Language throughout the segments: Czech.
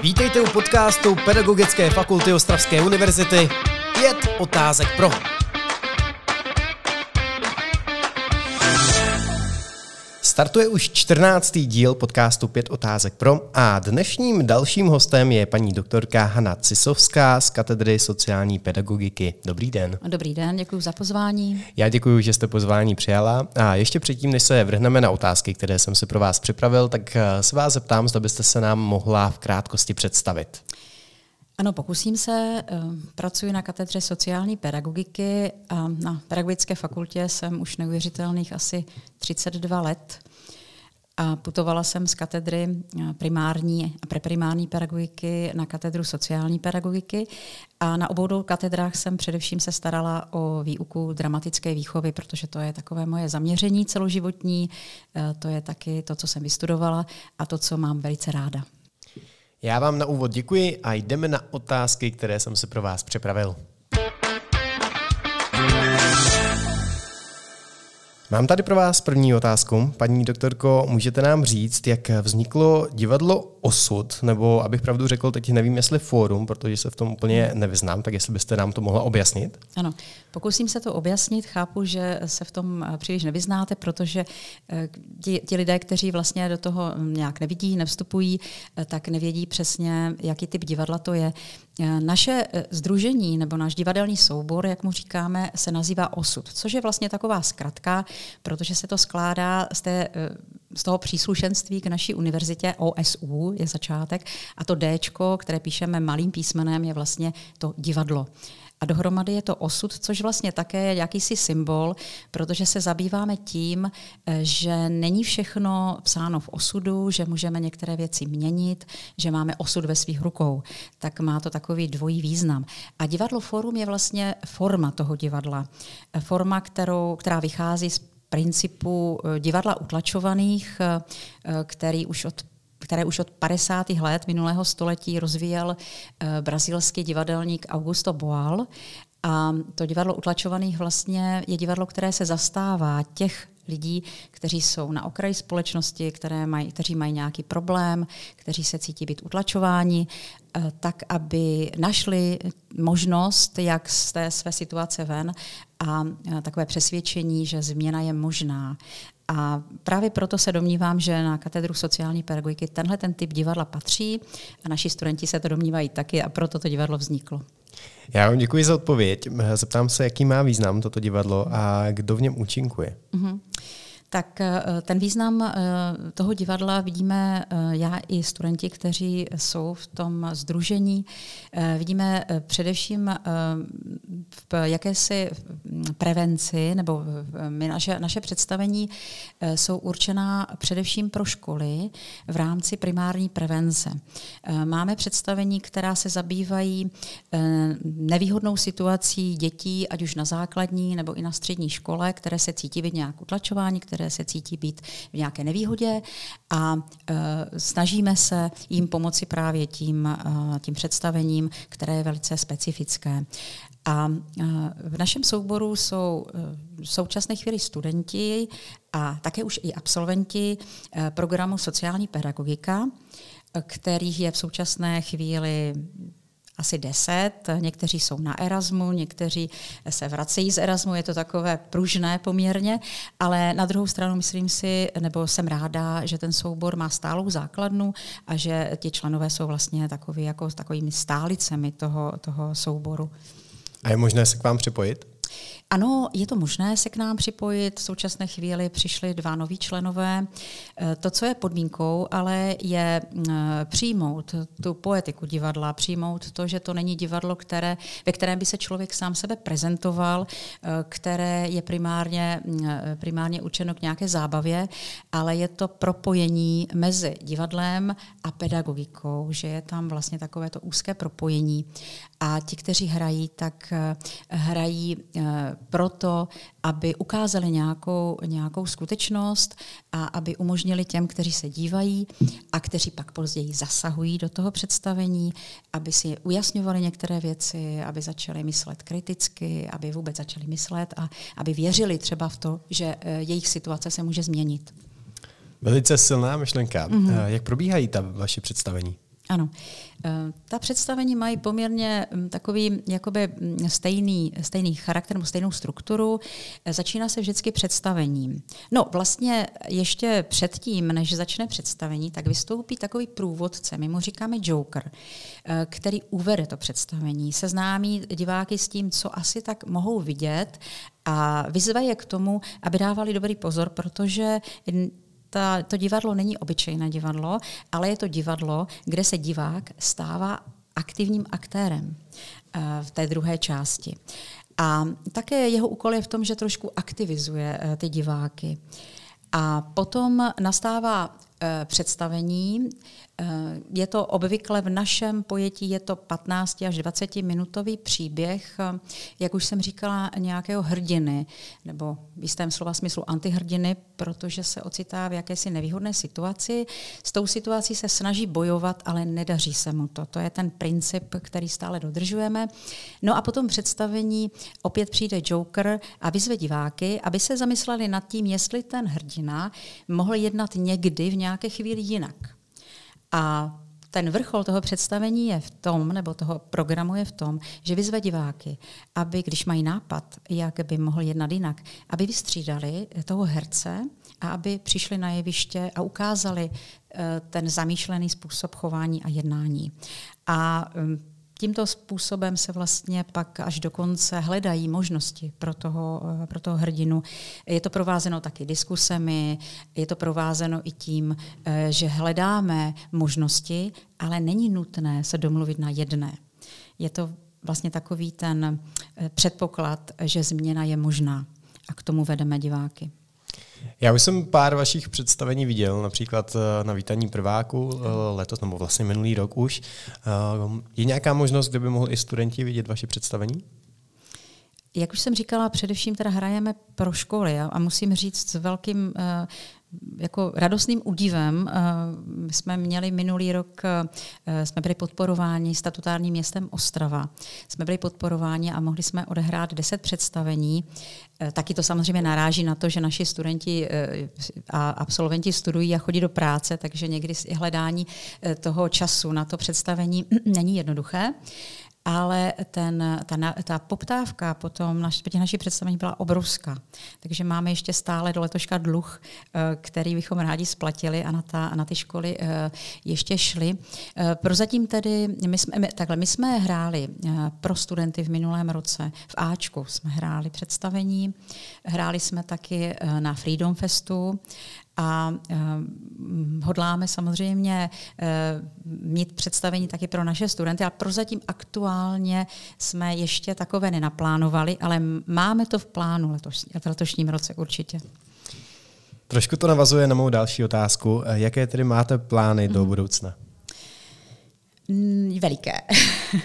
Vítejte u podcastu Pedagogické fakulty Ostravské univerzity Pět otázek pro. Startuje už 14. díl podcastu Pět otázek pro a dnešním dalším hostem je paní doktorka Hana Cisovská z katedry sociální pedagogiky. Dobrý den. Dobrý den, děkuji za pozvání. Já děkuji, že jste pozvání přijala a ještě předtím, než se vrhneme na otázky, které jsem si pro vás připravil, tak eh, se vás zeptám, zda byste se nám mohla v krátkosti představit. Ano, pokusím se. Eh, pracuji na katedře sociální pedagogiky a na pedagogické fakultě jsem už neuvěřitelných asi 32 let. A putovala jsem z katedry eh, primární a preprimární pedagogiky na katedru sociální pedagogiky a na obou dvou katedrách jsem především se starala o výuku dramatické výchovy, protože to je takové moje zaměření celoživotní, eh, to je taky to, co jsem vystudovala a to, co mám velice ráda. Já vám na úvod děkuji a jdeme na otázky, které jsem si pro vás připravil. Mám tady pro vás první otázku. Paní doktorko, můžete nám říct, jak vzniklo divadlo Osud, nebo abych pravdu řekl, teď nevím, jestli fórum, protože se v tom úplně nevyznám, tak jestli byste nám to mohla objasnit? Ano, pokusím se to objasnit. Chápu, že se v tom eh, příliš nevyznáte, protože eh, ti, ti lidé, kteří vlastně do toho nějak nevidí, nevstupují, eh, tak nevědí přesně, jaký typ divadla to je. Naše združení nebo náš divadelní soubor, jak mu říkáme, se nazývá Osud, což je vlastně taková zkratka, protože se to skládá z, té, z toho příslušenství k naší univerzitě OSU, je začátek, a to D, které píšeme malým písmenem, je vlastně to divadlo. A dohromady je to osud, což vlastně také je jakýsi symbol, protože se zabýváme tím, eh, že není všechno psáno v osudu, že můžeme některé věci měnit, že máme osud ve svých rukou. Tak má to takový dvojí význam. A divadlo Forum je vlastně forma toho divadla. Eh, forma, kterou, která vychází z principu eh, divadla utlačovaných, který už od které už od 50. let minulého století rozvíjel uh, brazilský divadelník Augusto Boal. A to divadlo utlačovaných vlastně je divadlo, které se zastává těch lidí, kteří jsou na okraji společnosti, které maj, kteří mají nějaký problém, kteří se cítí být utlačováni, eh, tak aby našli možnost, jak z té své situace ven a eh, takové přesvědčení, že změna je možná. A právě proto se domnívám, že na katedru sociální pedagogiky tenhle ten typ divadla patří a naši studenti se to domnívají taky a proto to divadlo vzniklo. Já vám děkuji za odpověď. Zeptám se, jaký má význam toto divadlo a kdo v něm účinkuje. Mm-hmm tak eh, ten význam eh, toho divadla vidíme eh, já i studenti, kteří jsou v tom združení. Vidíme především v jakési prevenci, nebo my naše, naše představení jsou určená především pro školy v rámci primární prevence. Máme představení, která se zabývají nevýhodnou situací dětí, ať už na základní nebo i na střední škole, které se cítí být nějak utlačování, které které se cítí být v nějaké nevýhodě a e, snažíme se jim pomoci právě tím, e, tím představením, které je velice specifické. A e, v našem souboru jsou v současné chvíli studenti a také už i absolventi programu sociální pedagogika, kterých je v současné chvíli asi deset. Někteří jsou na Erasmu, někteří se vracejí z Erasmu, je to takové pružné poměrně, ale na druhou stranu myslím si, nebo jsem ráda, že ten soubor má stálou základnu a že ti členové jsou vlastně takový, jako takovými stálicemi toho, toho souboru. A je možné se k vám připojit? Ano, je to možné se k nám připojit. V současné chvíli přišli dva noví členové. Eh, to, co je podmínkou, ale je eh, přijmout tu poetiku divadla, přijmout to, že to není divadlo, které, ve kterém by se člověk sám sebe prezentoval, eh, které je primárně, primárně učeno k nějaké zábavě, ale je to propojení mezi divadlem a pedagogikou, že je tam vlastně takové to úzké propojení. A ti, kteří hrají, tak hrají proto, aby ukázali nějakou, nějakou skutečnost a aby umožnili těm, kteří se dívají a kteří pak později zasahují do toho představení, aby si ujasňovali některé věci, aby začali myslet kriticky, aby vůbec začali myslet a aby věřili třeba v to, že eh, jejich situace se může změnit. Velice silná myšlenka. Mm-hmm. Jak probíhají ta vaše představení? Ano. Eh, ta představení mají poměrně hm, takový jakoby hm, stejný, stejný charakter, stejnou strukturu. Eh, začíná se vždycky představením. No vlastně ještě předtím, než začne představení, tak vystoupí takový průvodce, my mu říkáme Joker, eh, který uvede to představení, seznámí diváky s tím, co asi tak mohou vidět a vyzve je k tomu, aby dávali dobrý pozor, protože ta, to divadlo není obyčejné divadlo, ale je to divadlo, kde se divák stává aktivním aktérem uh, v té druhé části. A také jeho úkol je v tom, že trošku aktivizuje uh, ty diváky. A potom nastává uh, představení, Eh, je to obvykle v našem pojetí, je to 15 až 20 minutový příběh, eh, jak už jsem říkala, nějakého hrdiny, nebo v jistém slova smyslu antihrdiny, protože se ocitá v jakési nevýhodné situaci. S tou situací se snaží bojovat, ale nedaří se mu to. To je ten princip, který stále dodržujeme. No a potom představení opět přijde Joker a vyzve diváky, aby se zamysleli nad tím, jestli ten hrdina mohl jednat někdy v nějaké chvíli jinak. A ten vrchol toho představení je v tom, nebo toho programu je v tom, že vyzve diváky, aby, když mají nápad, jak by mohl jednat jinak, aby vystřídali toho herce a aby přišli na jeviště a ukázali eh, ten zamýšlený způsob chování a jednání. A hm, tímto způsobem se vlastně pak až do konce hledají možnosti pro toho, eh, pro toho hrdinu. Je to provázeno taky diskusemi, je to provázeno i tím, eh, že hledáme možnosti, ale není nutné se domluvit na jedné. Je to vlastně takový ten eh, předpoklad, že změna je možná a k tomu vedeme diváky. Já už jsem pár vašich představení viděl, například eh, na vítaní prváku eh, letos, nebo vlastně minulý rok už. Eh, je nějaká možnost, kde by mohli i studenti vidět vaše představení? Jak už jsem říkala, především teda hrajeme pro školy a, a musím říct s velkým uh, jako radostným údivem. My jsme měli minulý rok, jsme byli podporováni statutárním městem Ostrava. Jsme byli podporováni a mohli jsme odehrát deset představení. Taky to samozřejmě naráží na to, že naši studenti a absolventi studují a chodí do práce, takže někdy hledání toho času na to představení není jednoduché ale ten, ta, ta poptávka potom na těch naší představení byla obrovská. Takže máme ještě stále do letoška dluh, eh, který bychom rádi splatili a na, ta, na ty školy eh, ještě šli. Eh, prozatím tedy, my jsme, my, takhle, my jsme hráli pro studenty v minulém roce, v Ačku jsme hráli představení, hráli jsme taky na Freedom Festu a uh, hodláme samozřejmě uh, mít představení taky pro naše studenty, ale prozatím aktuálně jsme ještě takové nenaplánovali, ale máme to v plánu letoš, v letošním roce určitě. Trošku to navazuje na mou další otázku. Jaké tedy máte plány mm. do mhm. budoucna? Veliké.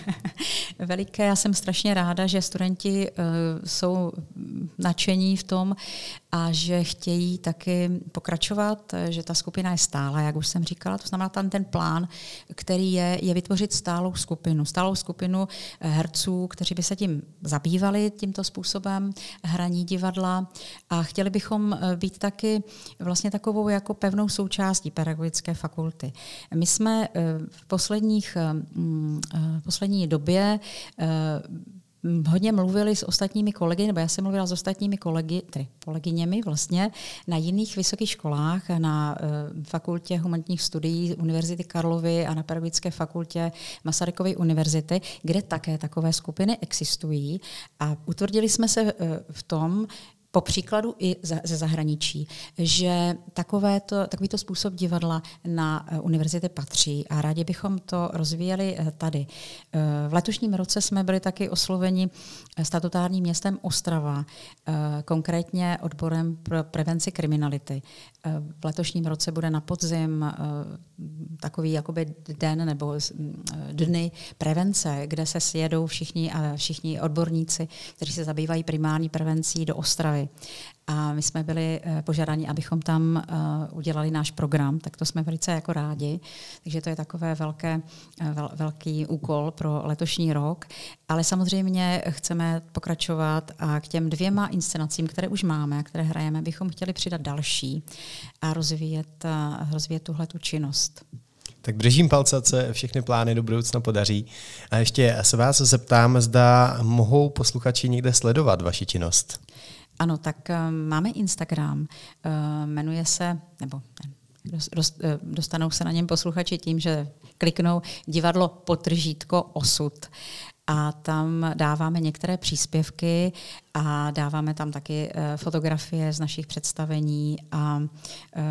Veliké. Já jsem strašně ráda, že studenti uh, jsou nadšení v tom a že chtějí taky pokračovat, že ta skupina je stála, jak už jsem říkala. To znamená tam ten plán, který je, je vytvořit stálou skupinu. Stálou skupinu eh, herců, kteří by se tím zabývali tímto způsobem hraní divadla a chtěli bychom eh, být taky vlastně takovou jako pevnou součástí pedagogické fakulty. My jsme v posledních Eh, mm, eh, v poslední době eh, hodně mluvili s ostatními kolegy, nebo já jsem mluvila s ostatními kolegy, tedy kolegyněmi vlastně, na jiných vysokých školách, na uh, fakultě humanitních studií Univerzity Karlovy a na pedagogické fakultě Masarykovy univerzity, kde také takové skupiny existují. A utvrdili jsme se uh, v tom, po příkladu i ze zahraničí, že takovéto, takovýto způsob divadla na eh, univerzity patří a rádi bychom to rozvíjeli eh, tady. Eh, v letošním roce jsme byli taky osloveni statutárním městem Ostrava, konkrétně odborem pro prevenci kriminality. V letošním roce bude na podzim takový jakoby den nebo dny prevence, kde se sjedou všichni všichni odborníci, kteří se zabývají primární prevencí do Ostravy. A my jsme byli eh, požádáni, abychom tam eh, udělali náš program, tak to jsme velice jako rádi. Takže to je takové velké, eh, vel, velký úkol pro letošní rok. Ale samozřejmě chceme pokračovat a k těm dvěma inscenacím, které už máme a které hrajeme, bychom chtěli přidat další a rozvíjet, rozvíjet tuhle tu činnost. Tak držím palce, se všechny plány do budoucna podaří. A ještě se vás zeptám, zda mohou posluchači někde sledovat vaši činnost. Ano, tak uh, máme Instagram, uh, jmenuje se, nebo dostanou se na něm posluchači tím, že kliknou divadlo potržítko osud a tam dáváme některé příspěvky a dáváme tam taky eh, fotografie z našich představení a eh,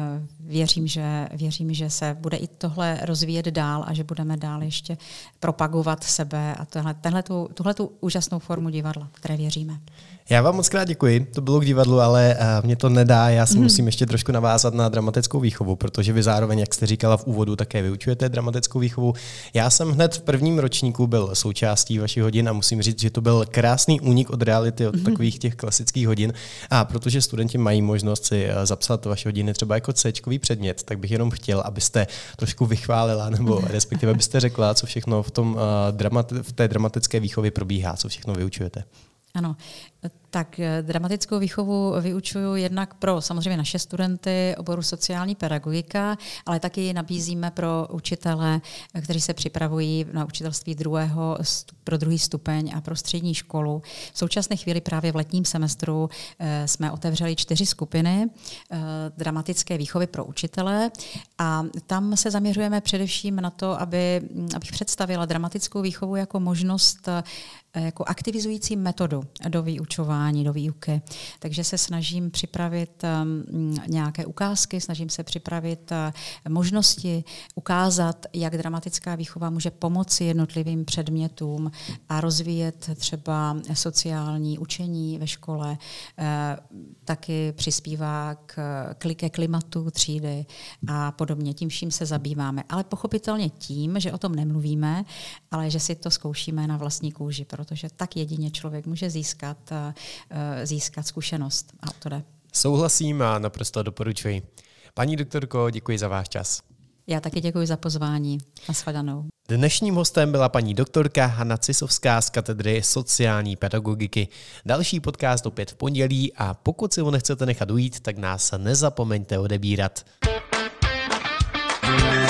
věřím, že, věřím, že se bude i tohle rozvíjet dál a že budeme dál ještě propagovat sebe a tohle, tuhle tu úžasnou formu divadla, které věříme. Já vám moc krát děkuji, to bylo k divadlu, ale uh, mě to nedá, já si mm. musím ještě trošku navázat na dramatickou výchovu, protože vy zároveň, jak jste říkala v úvodu, také vyučujete dramatickou výchovu. Já jsem hned v prvním ročníku byl součástí vašich hodin a musím říct, že to byl krásný únik od reality, od mm. takových těch klasických hodin. A protože studenti mají možnost si eh, zapsat vaše hodiny třeba jako C předmět, tak bych jenom chtěl, abyste trošku vychválila, nebo respektive abyste řekla, co všechno v, tom, uh, dramati- v té dramatické výchově probíhá, co všechno vyučujete. Ano, tak eh, dramatickou výchovu vyučuju jednak pro samozřejmě naše studenty oboru sociální pedagogika, ale taky nabízíme pro učitele, eh, kteří se připravují na učitelství druhého, pro druhý stupeň a pro střední školu. V současné chvíli právě v letním semestru eh, jsme otevřeli čtyři skupiny dramatické výchovy pro učitele a tam se zaměřujeme především na to, aby, hm, abych představila dramatickou výchovu jako možnost jako aktivizující metodu do vyučování do výuky. Takže se snažím připravit um, nějaké ukázky, snažím se připravit uh, možnosti ukázat, jak dramatická výchova může pomoci jednotlivým předmětům a rozvíjet třeba sociální učení ve škole. Uh, taky přispívá k, ke klimatu třídy a podobně. Tím vším se zabýváme. Ale pochopitelně tím, že o tom nemluvíme, ale že si to zkoušíme na vlastní kůži, protože tak jedině člověk může získat Eh, získat zkušenost. A to jde. Souhlasím a naprosto doporučuji. Paní doktorko, děkuji za váš čas. Já taky děkuji za pozvání. Nashledanou. Dnešním hostem byla paní doktorka Hanna Cisovská z katedry sociální pedagogiky. Další podcast opět v pondělí a pokud si ho nechcete nechat ujít, tak nás nezapomeňte odebírat. thank you